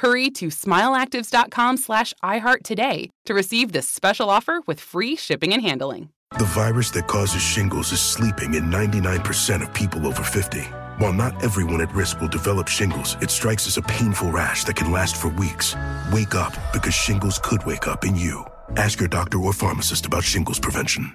Hurry to smileactives.com slash iHeart today to receive this special offer with free shipping and handling. The virus that causes shingles is sleeping in 99% of people over 50. While not everyone at risk will develop shingles, it strikes as a painful rash that can last for weeks. Wake up because shingles could wake up in you. Ask your doctor or pharmacist about shingles prevention.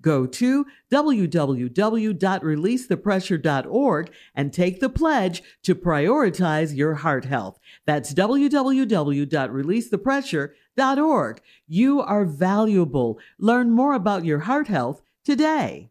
Go to www.releasethepressure.org and take the pledge to prioritize your heart health. That's www.releasethepressure.org. You are valuable. Learn more about your heart health today.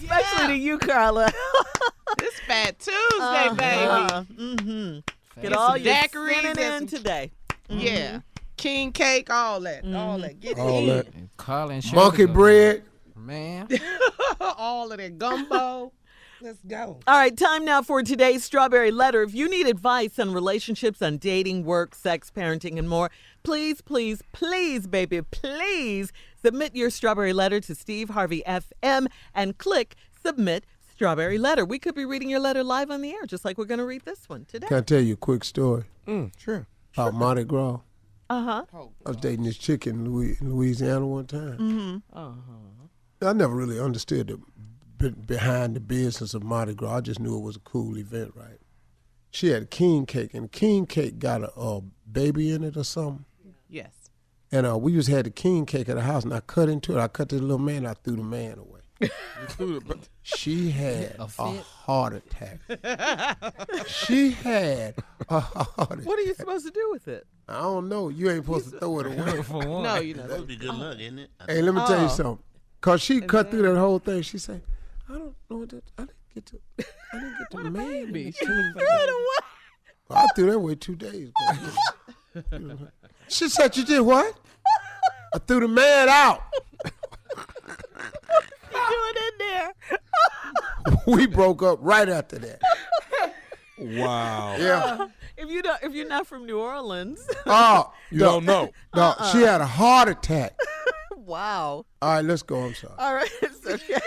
Yeah, especially to you, Carla. It's Fat Tuesday, Uh-huh. baby. Mm-hmm. Get Get all your daiquiris sinning and in some- today. Yeah. King cake, all that. All that. Get All it that. in. Carlin Monkey bread. Man. all of that gumbo. Let's go. All right, time now for today's strawberry letter. If you need advice on relationships, on dating, work, sex, parenting, and more, please, please, please, baby, please submit your strawberry letter to Steve Harvey FM and click submit strawberry letter. We could be reading your letter live on the air, just like we're going to read this one today. Can I tell you a quick story Mm, sure. about Mardi Gras? Uh huh. I was dating this chick in, Louisiana one time. Mm-hmm. I never really understood the behind the business of Mardi Gras. I just knew it was a cool event, right? She had king cake, and king cake got a, a baby in it or something. Yes. And uh, we just had the king cake at the house, and I cut into it. I cut the little man, I threw the man away. She had A a, heart attack. she had a heart attack. What are you supposed to do with it? I don't know. You ain't supposed to throw it away. For one. No, you know. That would be good luck, isn't it? Hey, let me tell you Oh. something. Cause she cut through that whole thing. She said, "I don't know what that. I didn't get to. I didn't get to man." threw it away I threw that away two days ago. She said, "You did what?" I threw the man out. You doing in there? we broke up right after that. Wow. Yeah. Uh, if you don't, if you're not from New Orleans, Oh, You no, don't know. No, uh-uh. she had a heart attack. wow. All right, let's go. I'm sorry. All right, it's okay.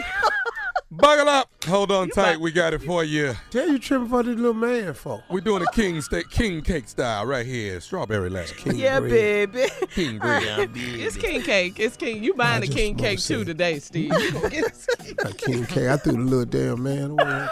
Buckle up. Hold on tight. We got it for you. Tell you tripping for this little man for. We're doing a king steak, king cake style right here. Strawberry letter. King yeah, bread. baby. King bread. Yeah. It's king cake. It's king. You buying just king cake too today, Steve. You gonna get this cake. A king cake. I threw the little damn man away.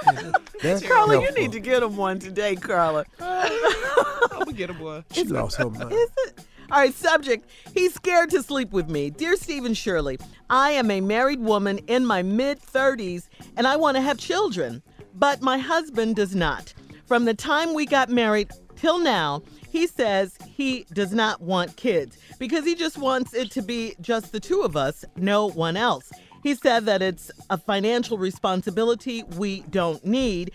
That's Carla, you need to get him one today, Carla. I'm gonna get him one. She lost her mind. Is it? All right, subject. He's scared to sleep with me. Dear Stephen Shirley, I am a married woman in my mid 30s and I want to have children, but my husband does not. From the time we got married, till now, he says he does not want kids because he just wants it to be just the two of us, no one else. He said that it's a financial responsibility we don't need,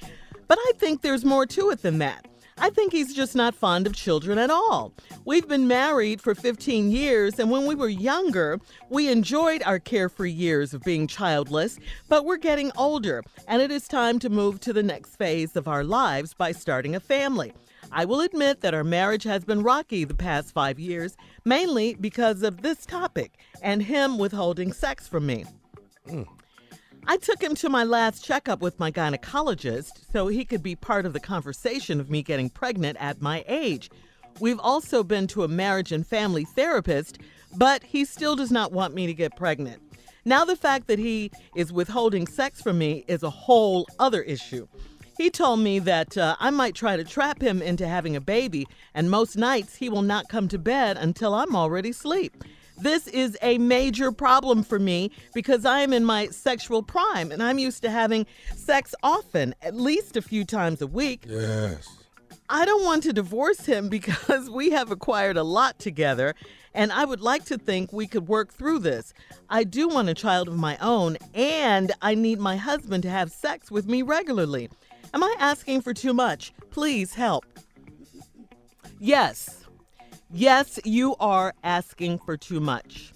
but I think there's more to it than that. I think he's just not fond of children at all. We've been married for 15 years, and when we were younger, we enjoyed our carefree years of being childless, but we're getting older, and it is time to move to the next phase of our lives by starting a family. I will admit that our marriage has been rocky the past five years, mainly because of this topic and him withholding sex from me. Hmm. I took him to my last checkup with my gynecologist so he could be part of the conversation of me getting pregnant at my age. We've also been to a marriage and family therapist, but he still does not want me to get pregnant. Now, the fact that he is withholding sex from me is a whole other issue. He told me that uh, I might try to trap him into having a baby, and most nights he will not come to bed until I'm already asleep. This is a major problem for me because I am in my sexual prime and I'm used to having sex often, at least a few times a week. Yes. I don't want to divorce him because we have acquired a lot together, and I would like to think we could work through this. I do want a child of my own, and I need my husband to have sex with me regularly. Am I asking for too much? Please help. Yes. Yes, you are asking for too much.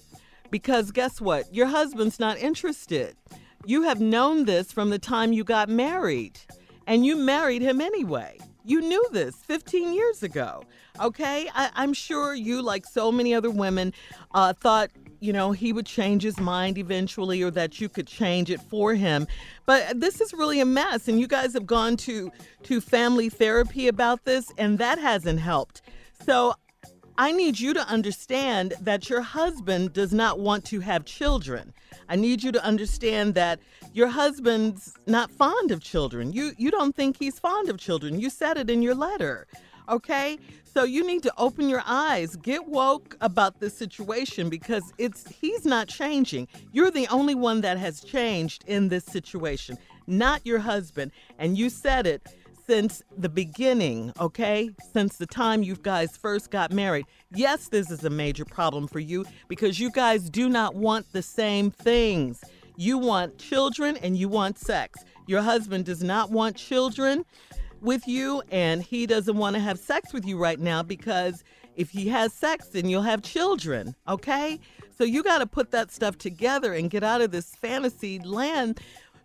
Because guess what? Your husband's not interested. You have known this from the time you got married, and you married him anyway. You knew this 15 years ago, okay? I, am sure you, like so many other women, uh, thought, you know, he would change his mind eventually or that you could change it for him. But this is really a mess, and you guys have gone to, to family therapy about this, and that hasn't helped. So I need you to understand that your husband does not want to have children. I need you to understand that your husband's not fond of children. You you don't think he's fond of children. You said it in your letter. Okay? So you need to open your eyes, get woke about this situation because it's he's not changing. You're the only one that has changed in this situation, not your husband. And you said it since the beginning, okay? Since the time you guys first got married. Yes, this is a major problem for you because you guys do not want the same things. You want children and you want sex. Your husband does not want children with you and he doesn't want to have sex with you right now because if he has sex then you'll have children, okay? So you got to put that stuff together and get out of this fantasy land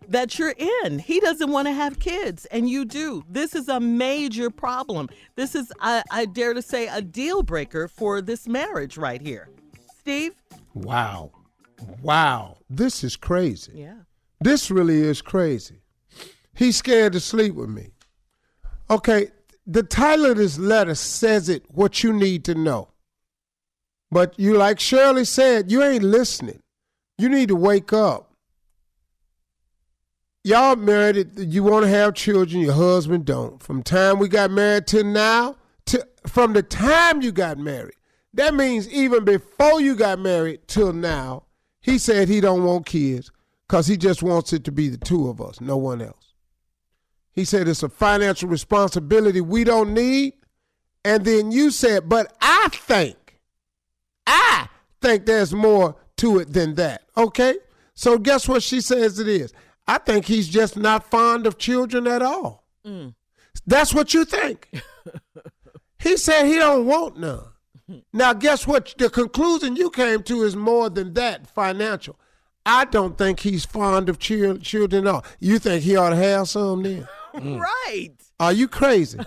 that you're in. He doesn't want to have kids, and you do. This is a major problem. This is, I, I dare to say, a deal breaker for this marriage right here. Steve? Wow. Wow. This is crazy. Yeah. This really is crazy. He's scared to sleep with me. Okay, the title of this letter says it what you need to know. But you, like Shirley said, you ain't listening. You need to wake up y'all married, you want to have children, your husband don't. From time we got married to now, to from the time you got married, that means even before you got married till now, he said he don't want kids because he just wants it to be the two of us, no one else. He said it's a financial responsibility we don't need. And then you said, but I think, I think there's more to it than that. Okay? So guess what she says it is? I think he's just not fond of children at all. Mm. That's what you think. he said he don't want none. Now, guess what? The conclusion you came to is more than that financial. I don't think he's fond of children at all. You think he ought to have some then? Mm. Right. Are you crazy?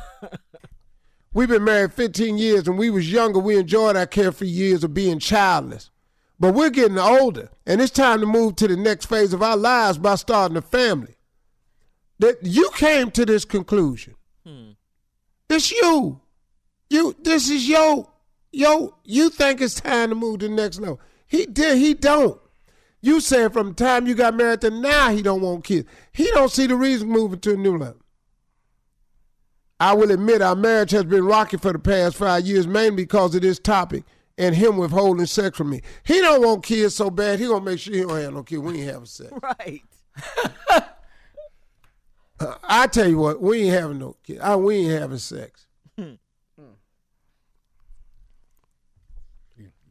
We've been married 15 years, and we was younger. We enjoyed our carefree years of being childless. But we're getting older, and it's time to move to the next phase of our lives by starting a family. That you came to this conclusion. Hmm. It's you. You this is yo yo you think it's time to move to the next level. He did he don't. You said from the time you got married to now he don't want kids. He don't see the reason moving to a new level. I will admit our marriage has been rocky for the past five years, mainly because of this topic and him withholding sex from me. He don't want kids so bad. He gonna make sure he don't have no kids. We ain't having sex. Right. uh, I tell you what, we ain't having no kids. I, we ain't having sex.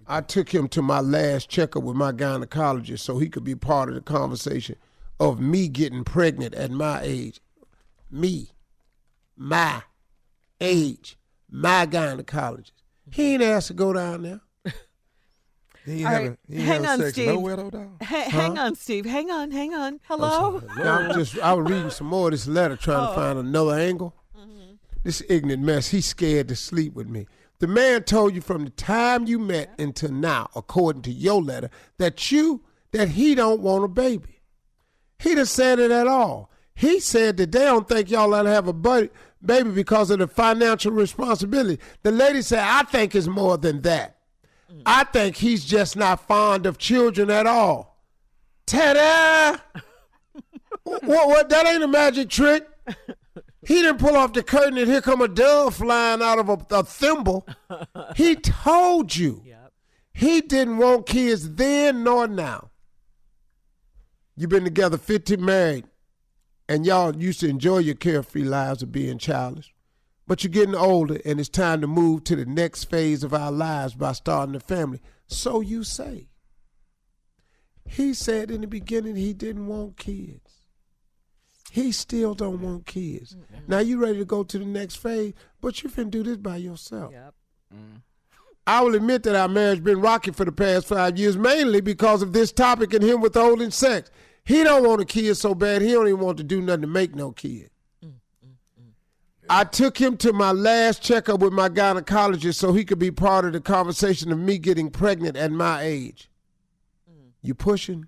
I took him to my last checkup with my gynecologist so he could be part of the conversation of me getting pregnant at my age. Me, my age, my gynecologist. He ain't asked to go down there. He ain't All having, right, he ain't hang having on, sex Steve. nowhere though, dog. Ha- Hang on, Steve. Hang on, hang on. Hello. Now, I'm just I was reading some more of this letter trying Oh. to find another angle. Mm-hmm. This ignorant mess, he's scared to sleep with me. The man told you from the time you met until now, according to your letter, that you that he don't want a baby. He done said it at all. He said that they don't think y'all ought to have a buddy, baby because of the financial responsibility. The lady said, I think it's more than that. I think he's just not fond of children at all. Ta-da! what, what? That ain't a magic trick. He didn't pull off the curtain and here come a dove flying out of a, a thimble. He told you. Yep. He didn't want kids then nor now. You've been together 50 married, and y'all used to enjoy your carefree lives of being childish. But you're getting older, and it's time to move to the next phase of our lives by starting a family. So you say. He said in the beginning he didn't want kids. He still don't want kids. Now you ready to go to the next phase, but you finna do this by yourself. Mm. I will admit that our marriage has been rocky for the past five years, mainly because of this topic and him withholding sex. He don't want a kid so bad he don't even want to do nothing to make no kid. I took him to my last checkup with my gynecologist so he could be part of the conversation of me getting pregnant at my age. You pushing,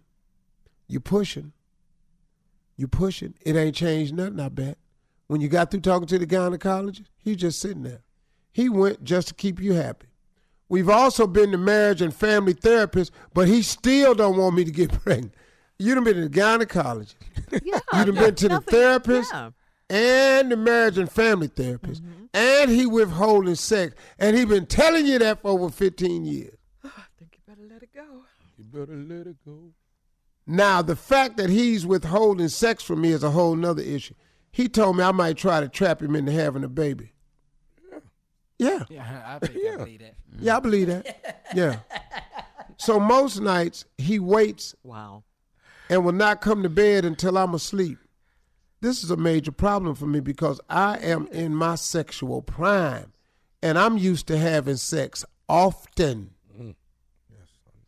you pushing, you pushing. It ain't changed nothing, I bet. When you got through talking to the gynecologist, he just sitting there. He went just to keep you happy. We've also been to marriage and family therapists, but he still don't want me to get pregnant. You done been to the gynecologist. Yeah, you done been to the nothing- therapist yeah. and the marriage and family therapist. Mm-hmm. And he withholding sex. And he been telling you that for over 15 years. Oh, I think you better let it go. You better let it go. Now, the fact that he's withholding sex from me is a whole nother issue. He told me I might try to trap him into having a baby. Yeah. Yeah, I think I believe that. Yeah, I believe that. Yeah. So most nights he waits Wow. And will not come to bed until I'm asleep. This is a major problem for me because I am in my sexual prime and I'm used to having sex often.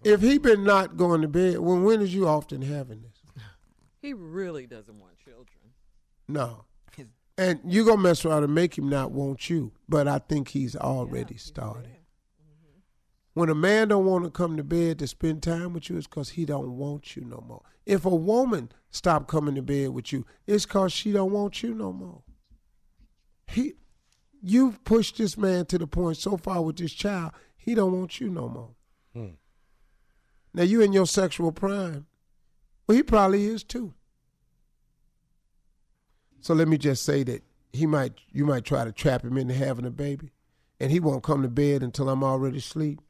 If he been not going to bed, when when is you often having this? He really doesn't want children. No. And you gonna mess around and make him not want you. But I think he's already started. Mm-hmm. When a man don't want to come to bed to spend time with you, it's because he don't want you no more. If a woman stop coming to bed with you, it's because she don't want you no more. He, you've pushed this man to the point so far with this child, he don't want you no more. Hmm. Now you in your sexual prime. Well, he probably is too. So let me just say that he might you might try to trap him into having a baby, and he won't come to bed until I'm already asleep.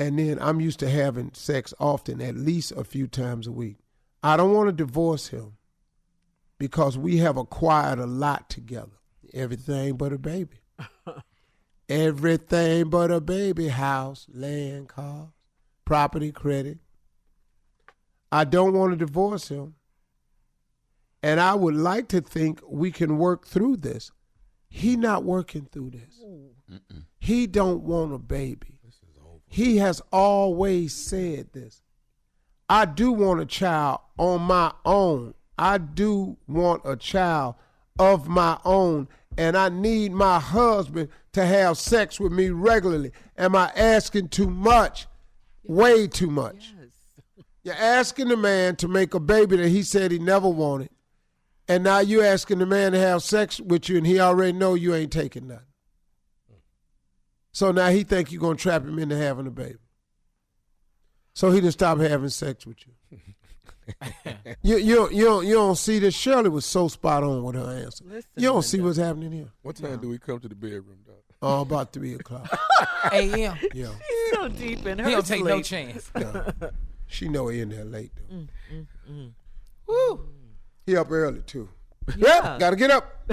And then I'm used to having sex often, at least a few times a week. I don't want to divorce him because we have acquired a lot together. Everything but a baby. Everything but a baby. House, land, cars, property, credit. I don't want to divorce him. And I would like to think we can work through this. He not working through this. He don't want a baby. He has always said this. I do want a child on my own. I do want a child of my own. And I need my husband to have sex with me regularly. Am I asking too much? Way too much. You're asking the man to make a baby that he said he never wanted. And now you're asking the man to have sex with you and he already know you ain't taking nothing. So now he think you're gonna trap him into having a baby. So he done stop having sex with you. you you don't- you don't, you don't see this. Shirley was so spot on with her answer. you don't see what's happening here. What time do we come to the bedroom, dog? Oh, about three o'clock. A.M. Yeah. She's so deep in her He don't take no chance. Yeah. She know he in there late though. Mm, mm, mm. Woo. He up early too. Yeah. Yep, gotta get up.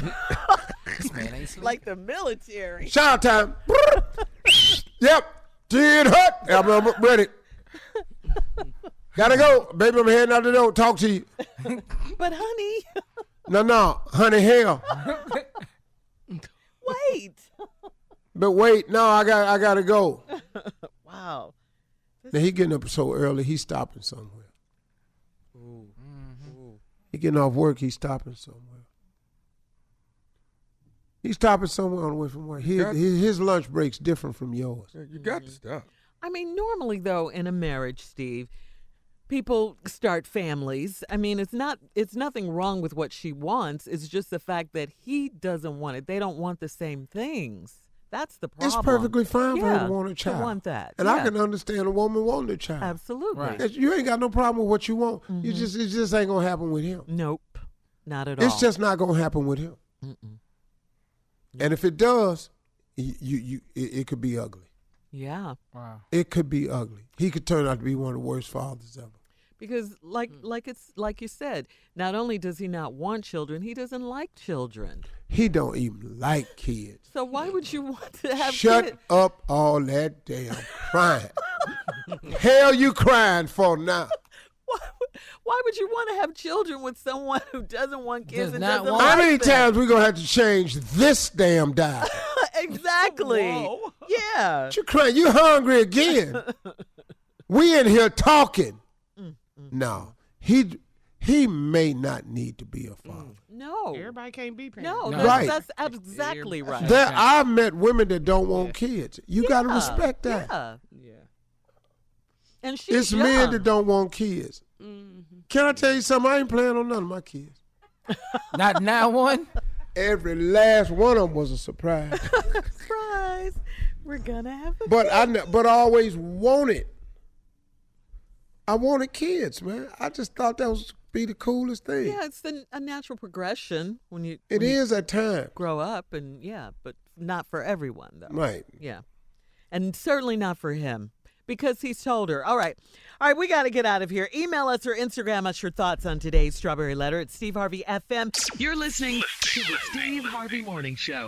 This man ain't sleep. Like the military. Shower time. yep. Did hurt. I'm, I'm ready. Gotta go, baby. I'm heading out the door. Talk to you. But honey, No, no, honey, hell. wait. But wait, no, I got, I gotta go. Wow. Now he getting up so early. He's stopping somewhere. He getting off work. He's stopping somewhere. He's stopping somewhere on the way from work. His, Got- his, his lunch break's different from yours. You got to stop. I mean, normally though, in a marriage, Steve, people start families. I mean, it's not it's nothing wrong with what she wants. It's just the fact that he doesn't want it. They don't want the same things. That's the problem. It's perfectly fine for her to want a child. want that. and I can understand a woman wanting a child. Absolutely. Right. You ain't got no problem with what you want. You Mhm. just it just ain't gonna happen with him. Nope. Not at all. It's just not gonna happen with him. Mm-mm. And if it does, you you, you it, it could be ugly. Yeah. Wow. It could be ugly. He could turn out to be one of the worst fathers ever. Because like hmm. like it's like you said, not only does he not want children, he doesn't like children. He don't even like kids. So why would you want to have Shut kids? up all that damn crying. Hell you crying for now. Why, would- why would you want to have children with someone who doesn't want kids Does and not doesn't want- How like many them? times we gonna have to change this damn diet? exactly. Whoa. Yeah. What you crying? You hungry again? we in here talking. Mm, mm No, mm. he he may not need to be a mm. father. No. Everybody can't be parents. No, No. that's, Right. that's exactly right. There, I've met women that don't want kids. You got to Yeah, respect that. Yeah. Yeah. And she's It's young. men that don't want kids. Mm-hmm. Can I tell you something? I ain't playing on none of my kids. Not now one. Every last one of them was a surprise. Surprise. We're gonna have a but I ne- but I always wanted. I wanted kids, man. I just thought that was be the coolest thing. Yeah, it's the, a natural progression when you It when you at times. grow up and yeah, but not for everyone though. Right. Yeah. And certainly not for him because he's told her. All right. All right, we got to get out of here. Email us or Instagram us your thoughts on today's Strawberry Letter at Steve Harvey FM. You're listening to the Steve Harvey Morning Show.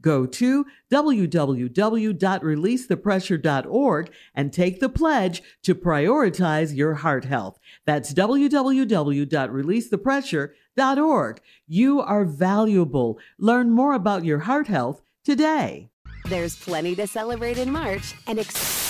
Go to www.releasethepressure.org and take the pledge to prioritize your heart health. That's www.releasethepressure.org. You are valuable. Learn more about your heart health today. There's plenty to celebrate in March and ex-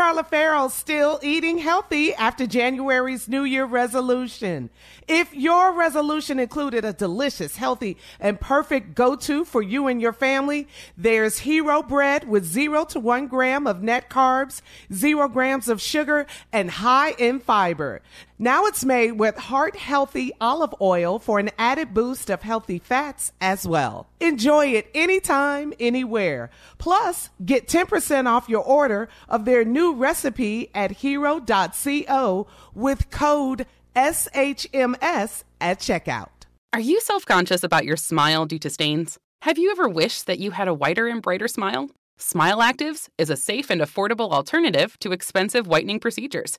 Carla Ferrell, still eating healthy after January's New Year resolution. If your resolution included a delicious, healthy, and perfect go-to for you and your family, there's Hero Bread with zero to one gram of net carbs, zero grams of sugar, and high in fiber. Now it's made with heart healthy olive oil for an added boost of healthy fats as well. Enjoy it anytime, anywhere. Plus, get 10% off your order of their new recipe at hero.co with code SHMS at checkout. Are you self conscious about your smile due to stains? Have you ever wished that you had a whiter and brighter smile? Smile Actives is a safe and affordable alternative to expensive whitening procedures.